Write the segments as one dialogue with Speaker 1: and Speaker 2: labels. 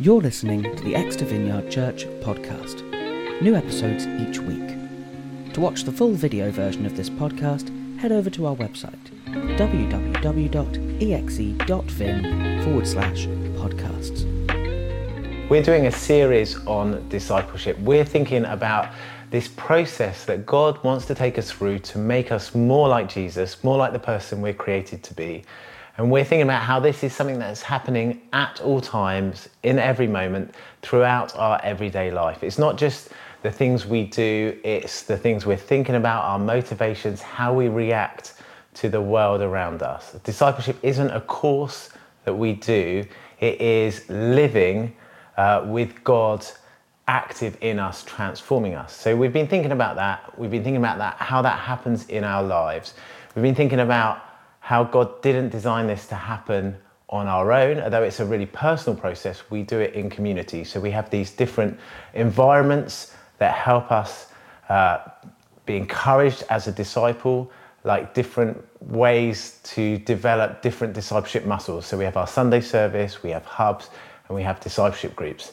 Speaker 1: You're listening to the Exeter Vineyard Church podcast. New episodes each week. To watch the full video version of this podcast, head over to our website www.exe.vin forward slash podcasts.
Speaker 2: We're doing a series on discipleship. We're thinking about this process that God wants to take us through to make us more like Jesus, more like the person we're created to be. And we're thinking about how this is something that's happening at all times, in every moment, throughout our everyday life. It's not just the things we do, it's the things we're thinking about, our motivations, how we react to the world around us. Discipleship isn't a course that we do, it is living uh, with God active in us, transforming us. So we've been thinking about that. We've been thinking about that, how that happens in our lives. We've been thinking about how God didn't design this to happen on our own, although it's a really personal process, we do it in community. So we have these different environments that help us uh, be encouraged as a disciple, like different ways to develop different discipleship muscles. So we have our Sunday service, we have hubs, and we have discipleship groups.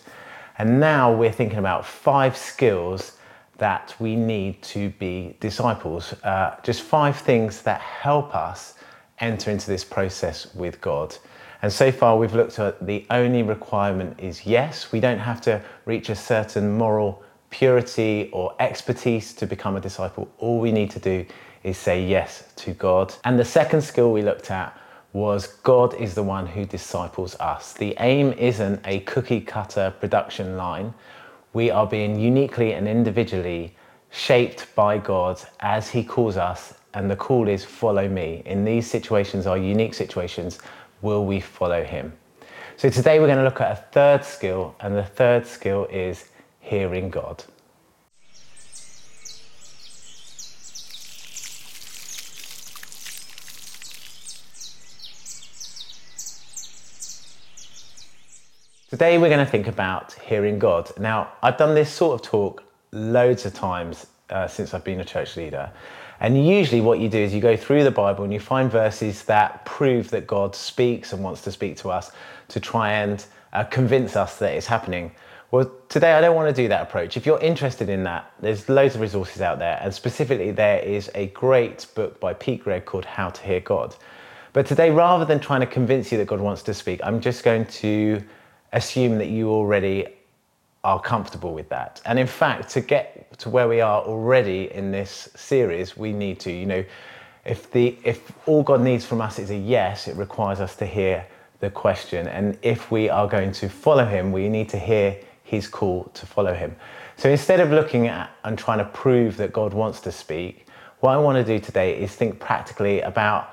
Speaker 2: And now we're thinking about five skills that we need to be disciples. Uh, just five things that help us enter into this process with God. And so far, we've looked at the only requirement is yes. We don't have to reach a certain moral purity or expertise to become a disciple. All we need to do is say yes to God. And the second skill we looked at was God is the one who disciples us. The aim isn't a cookie cutter production line. We are being uniquely and individually shaped by God as He calls us, and the call is follow me. In these situations, our unique situations, will we follow Him? So today we're going to look at a third skill, and the third skill is hearing God. Today we're going to think about hearing God. Now, I've done this sort of talk loads of times uh, since I've been a church leader. And usually, what you do is you go through the Bible and you find verses that prove that God speaks and wants to speak to us to try and uh, convince us that it's happening. Well, today I don't want to do that approach. If you're interested in that, there's loads of resources out there, and specifically, there is a great book by Pete Greig called How to Hear God. But today, rather than trying to convince you that God wants to speak, I'm just going to assume that you already are comfortable with that. And in fact, to get to where we are already in this series, we need to, you know, if the if all God needs from us is a yes, it requires us to hear the question. And if we are going to follow him, we need to hear his call to follow him. So instead of looking at and trying to prove that God wants to speak, what I want to do today is think practically about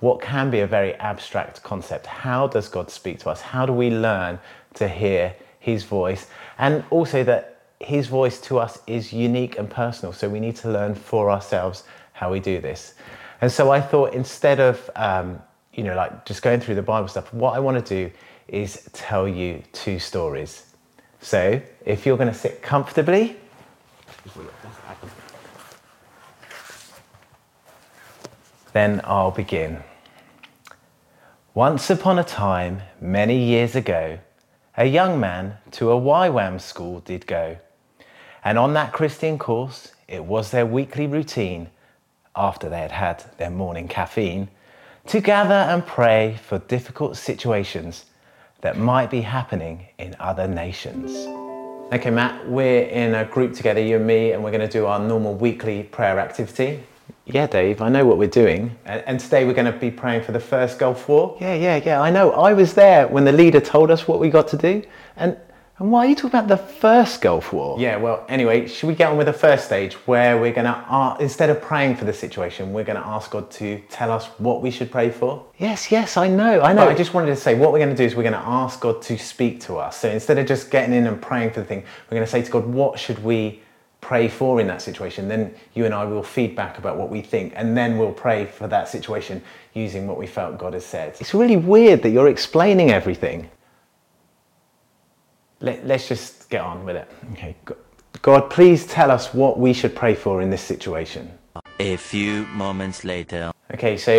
Speaker 2: what can be a very abstract concept. How does God speak to us? How do we learn to hear his voice? And also that his voice to us is unique and personal. So we need to learn for ourselves how we do this. And so I thought instead of, um, you know, like just going through the Bible stuff, what I want to do is tell you two stories. So if you're going to sit comfortably, then I'll begin. Once upon a time, many years ago, a young man to a YWAM school did go. And on that Christian course, it was their weekly routine, after they had had their morning caffeine, to gather and pray for difficult situations that might be happening in other nations. Okay, Matt, we're in a group together, you and me, and we're going to do our normal weekly prayer activity. Yeah, Dave, I know what we're doing. And, and today we're going to be praying for the first Gulf War. Yeah, yeah, yeah, I know. I was there when the leader told us what we got to do. And, and why are you talking about the first Gulf War? Yeah, well, anyway, should we get on with the first stage where we're going to, uh, instead of praying for the situation, we're going to ask God to tell us what we should pray for? Yes, yes, I know, I know. But I just wanted to say what we're going to do is we're going to ask God to speak to us. So instead of just getting in and praying for the thing, we're going to say to God, what should we pray for in that situation, then you and I will feedback about what we think, and then we'll pray for that situation using what we felt God has said. It's really weird that you're explaining everything. Let, us just get on with it. Okay. God, please tell us what we should pray for in this situation.
Speaker 3: A few moments later.
Speaker 2: Okay, so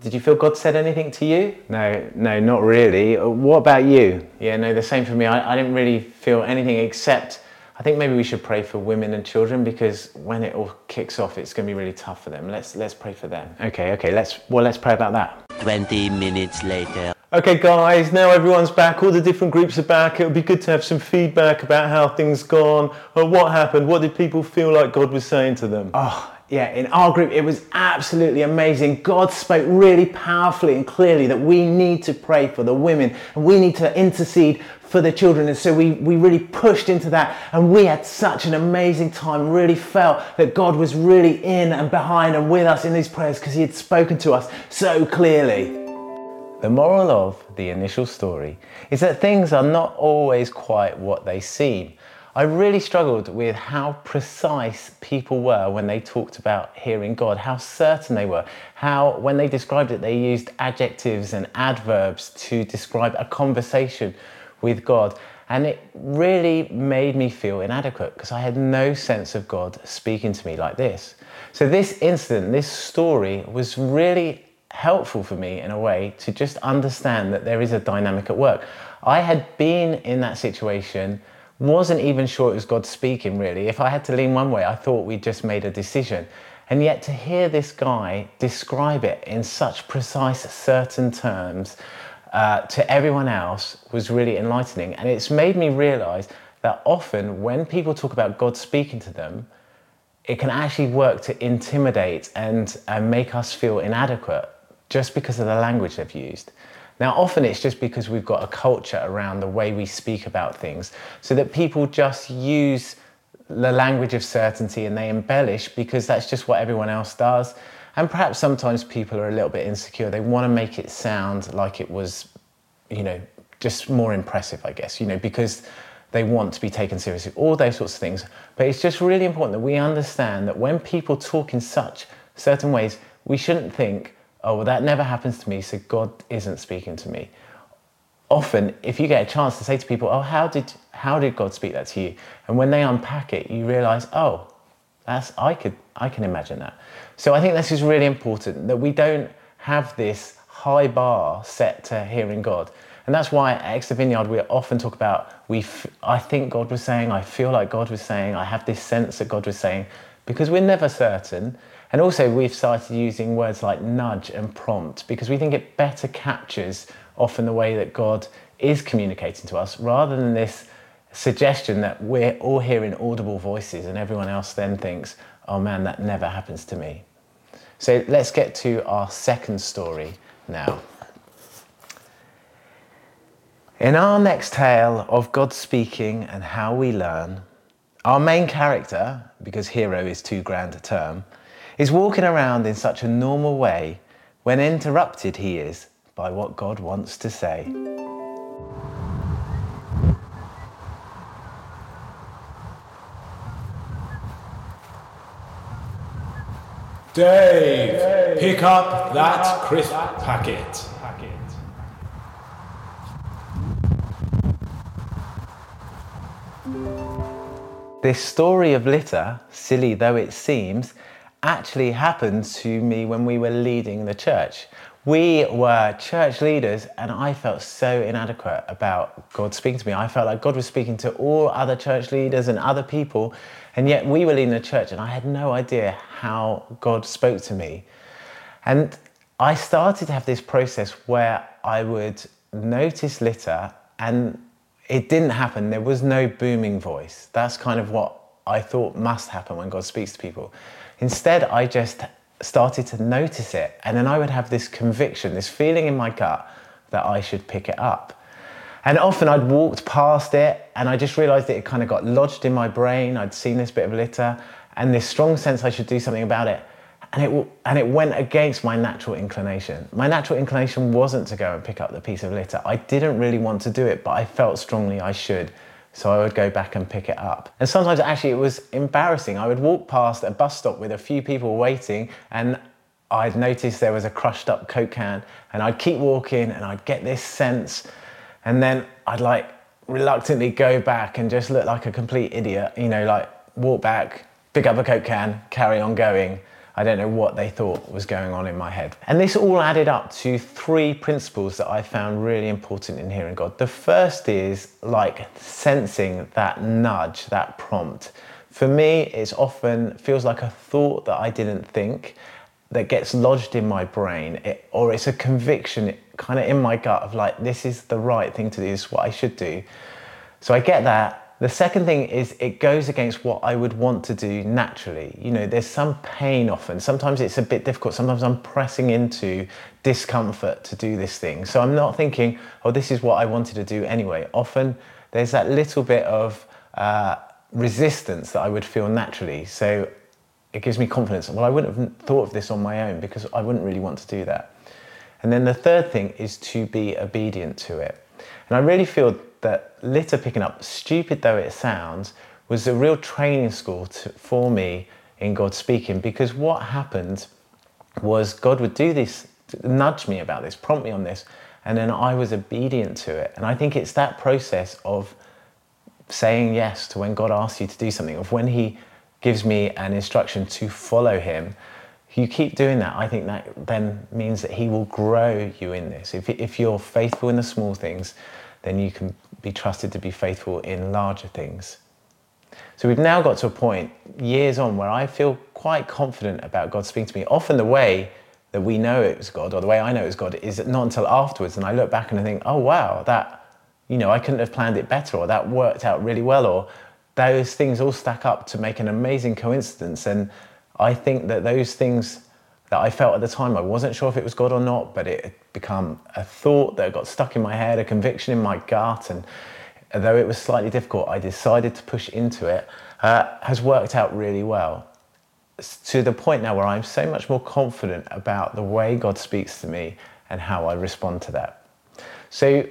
Speaker 2: did you feel God said anything to you? No, no, not really. What about you? Yeah, no, the same for me. I, I didn't really feel anything except I think maybe we should pray for women and children because when it all kicks off, it's going to be really tough for them. Let's let's pray for them. Okay, okay. Let's well, let's pray about that.
Speaker 3: 20 minutes later.
Speaker 2: Okay, guys, now everyone's back. All the different groups are back. It would be good to have some feedback about how things gone or what happened. What did people feel like God was saying to them? Oh, yeah, in our group, it was absolutely amazing. God spoke really powerfully and clearly that we need to pray for the women and we need to intercede for the children. And so we, we really pushed into that and we had such an amazing time, really felt that God was really in and behind and with us in these prayers because He had spoken to us so clearly. The moral of the initial story is that things are not always quite what they seem. I really struggled with how precise people were when they talked about hearing God, how certain they were, how when they described it, they used adjectives and adverbs to describe a conversation with God. And it really made me feel inadequate because I had no sense of God speaking to me like this. So, this incident, this story was really helpful for me in a way to just understand that there is a dynamic at work. I had been in that situation, wasn't even sure it was God speaking really. If I had to lean one way, I thought we'd just made a decision. And yet to hear this guy describe it in such precise, certain terms uh, to everyone else was really enlightening. And it's made me realize that often when people talk about God speaking to them, it can actually work to intimidate and, and make us feel inadequate just because of the language they've used. Now, often it's just because we've got a culture around the way we speak about things, so that people just use the language of certainty and they embellish because that's just what everyone else does. And perhaps sometimes people are a little bit insecure. They want to make it sound like it was, you know, just more impressive, I guess, you know, because they want to be taken seriously, all those sorts of things. But it's just really important that we understand that when people talk in such certain ways, we shouldn't think, oh, well, that never happens to me, so God isn't speaking to me. Often, if you get a chance to say to people, oh, how did, how did God speak that to you? And when they unpack it, you realize, oh, that's, I, could, I can imagine that. So I think this is really important that we don't have this high bar set to hearing God. And that's why at Exeter Vineyard we often talk about we. F- I think God was saying. I feel like God was saying. I have this sense that God was saying, because we're never certain. And also we've started using words like nudge and prompt because we think it better captures often the way that God is communicating to us, rather than this suggestion that we're all hearing audible voices and everyone else then thinks, "Oh man, that never happens to me." So let's get to our second story now. In our next tale of God speaking and how we learn, our main character, because hero is too grand a term, is walking around in such a normal way when interrupted he is by what God wants to say.
Speaker 4: Dave, pick up that crisp packet.
Speaker 2: This story of litter, silly though it seems, actually happened to me when we were leading the church. We were church leaders, and I felt so inadequate about God speaking to me. I felt like God was speaking to all other church leaders and other people, and yet we were leading the church, and I had no idea how God spoke to me. And I started to have this process where I would notice litter, and it didn't happen. There was no booming voice. That's kind of what I thought must happen when God speaks to people. Instead, I just started to notice it, and then I would have this conviction, this feeling in my gut that I should pick it up. And often I'd walked past it, and I just realized that it kind of got lodged in my brain. I'd seen this bit of litter, and this strong sense I should do something about it. And it, and it went against my natural inclination. My natural inclination wasn't to go and pick up the piece of litter. I didn't really want to do it, but I felt strongly I should. So I would go back and pick it up. And sometimes actually it was embarrassing. I would walk past a bus stop with a few people waiting and I'd notice there was a crushed up Coke can and I'd keep walking and I'd get this sense and then I'd like reluctantly go back and just look like a complete idiot, you know, like walk back, pick up a Coke can, carry on going. I don't know what they thought was going on in my head. And this all added up to three principles that I found really important in hearing God. The first is like sensing that nudge, that prompt. For me, it's often feels like a thought that I didn't think that gets lodged in my brain, it, or it's a conviction kind of in my gut of like, this is the right thing to do, this is what I should do. So I get that. The second thing is it goes against what I would want to do naturally. You know, there's some pain often. Sometimes it's a bit difficult. Sometimes I'm pressing into discomfort to do this thing. So I'm not thinking, oh, this is what I wanted to do anyway. Often there's that little bit of uh, resistance that I would feel naturally. So it gives me confidence. Well, I wouldn't have thought of this on my own because I wouldn't really want to do that. And then the third thing is to be obedient to it. And I really feel that litter picking up, stupid though it sounds, was a real training school to, for me in God speaking because what happened was God would do this, nudge me about this, prompt me on this, and then I was obedient to it. And I think it's that process of saying yes to when God asks you to do something, of when He gives me an instruction to follow him, you keep doing that, I think that then means that he will grow you in this. If, if you're faithful in the small things, then you can be trusted to be faithful in larger things. So we've now got to a point, years on, where I feel quite confident about God speaking to me. Often the way that we know it was God, or the way I know it was God, is not until afterwards. And I look back and I think, oh, wow, that, you know, I couldn't have planned it better, or that worked out really well, or those things all stack up to make an amazing coincidence. And I think that those things that I felt at the time, I wasn't sure if it was God or not, but it had become a thought that got stuck in my head, a conviction in my gut. And though it was slightly difficult, I decided to push into it, uh, has worked out really well. To the point now where I'm so much more confident about the way God speaks to me and how I respond to that. So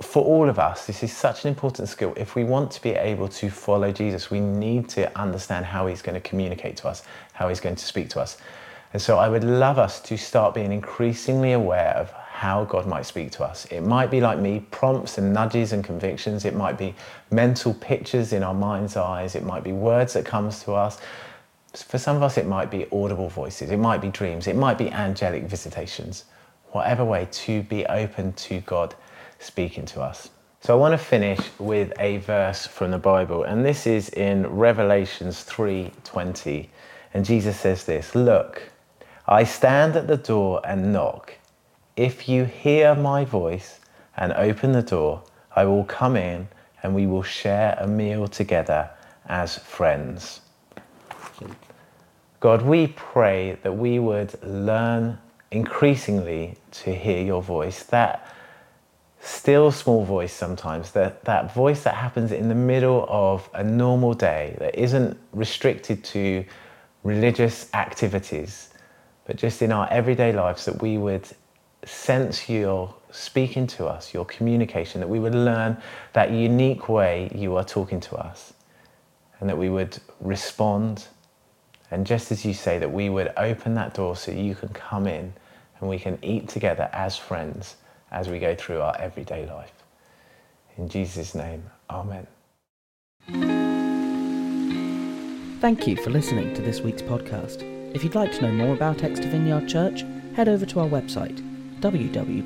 Speaker 2: for all of us, this is such an important skill. If we want to be able to follow Jesus, we need to understand how he's going to communicate to us, how he's going to speak to us. And so I would love us to start being increasingly aware of how God might speak to us. It might be like me, prompts and nudges and convictions. It might be mental pictures in our mind's eyes. It might be words that comes to us. For some of us, it might be audible voices. It might be dreams. It might be angelic visitations. Whatever way to be open to God speaking to us. So I want to finish with a verse from the Bible, and this is in Revelations 3:20. And Jesus says this, "Look, I stand at the door and knock. If you hear my voice and open the door, I will come in and we will share a meal together as friends." God, we pray that we would learn increasingly to hear your voice, that still small voice sometimes, that, that voice that happens in the middle of a normal day that isn't restricted to religious activities, but just in our everyday lives, that we would sense your speaking to us, your communication, that we would learn that unique way you are talking to us, and that we would respond. And just as you say, that we would open that door so you can come in and we can eat together as friends as we go through our everyday life. In Jesus' name, Amen.
Speaker 1: Thank you for listening to this week's podcast. If you'd like to know more about Exeter Vineyard Church, head over to our website www.exe.vin.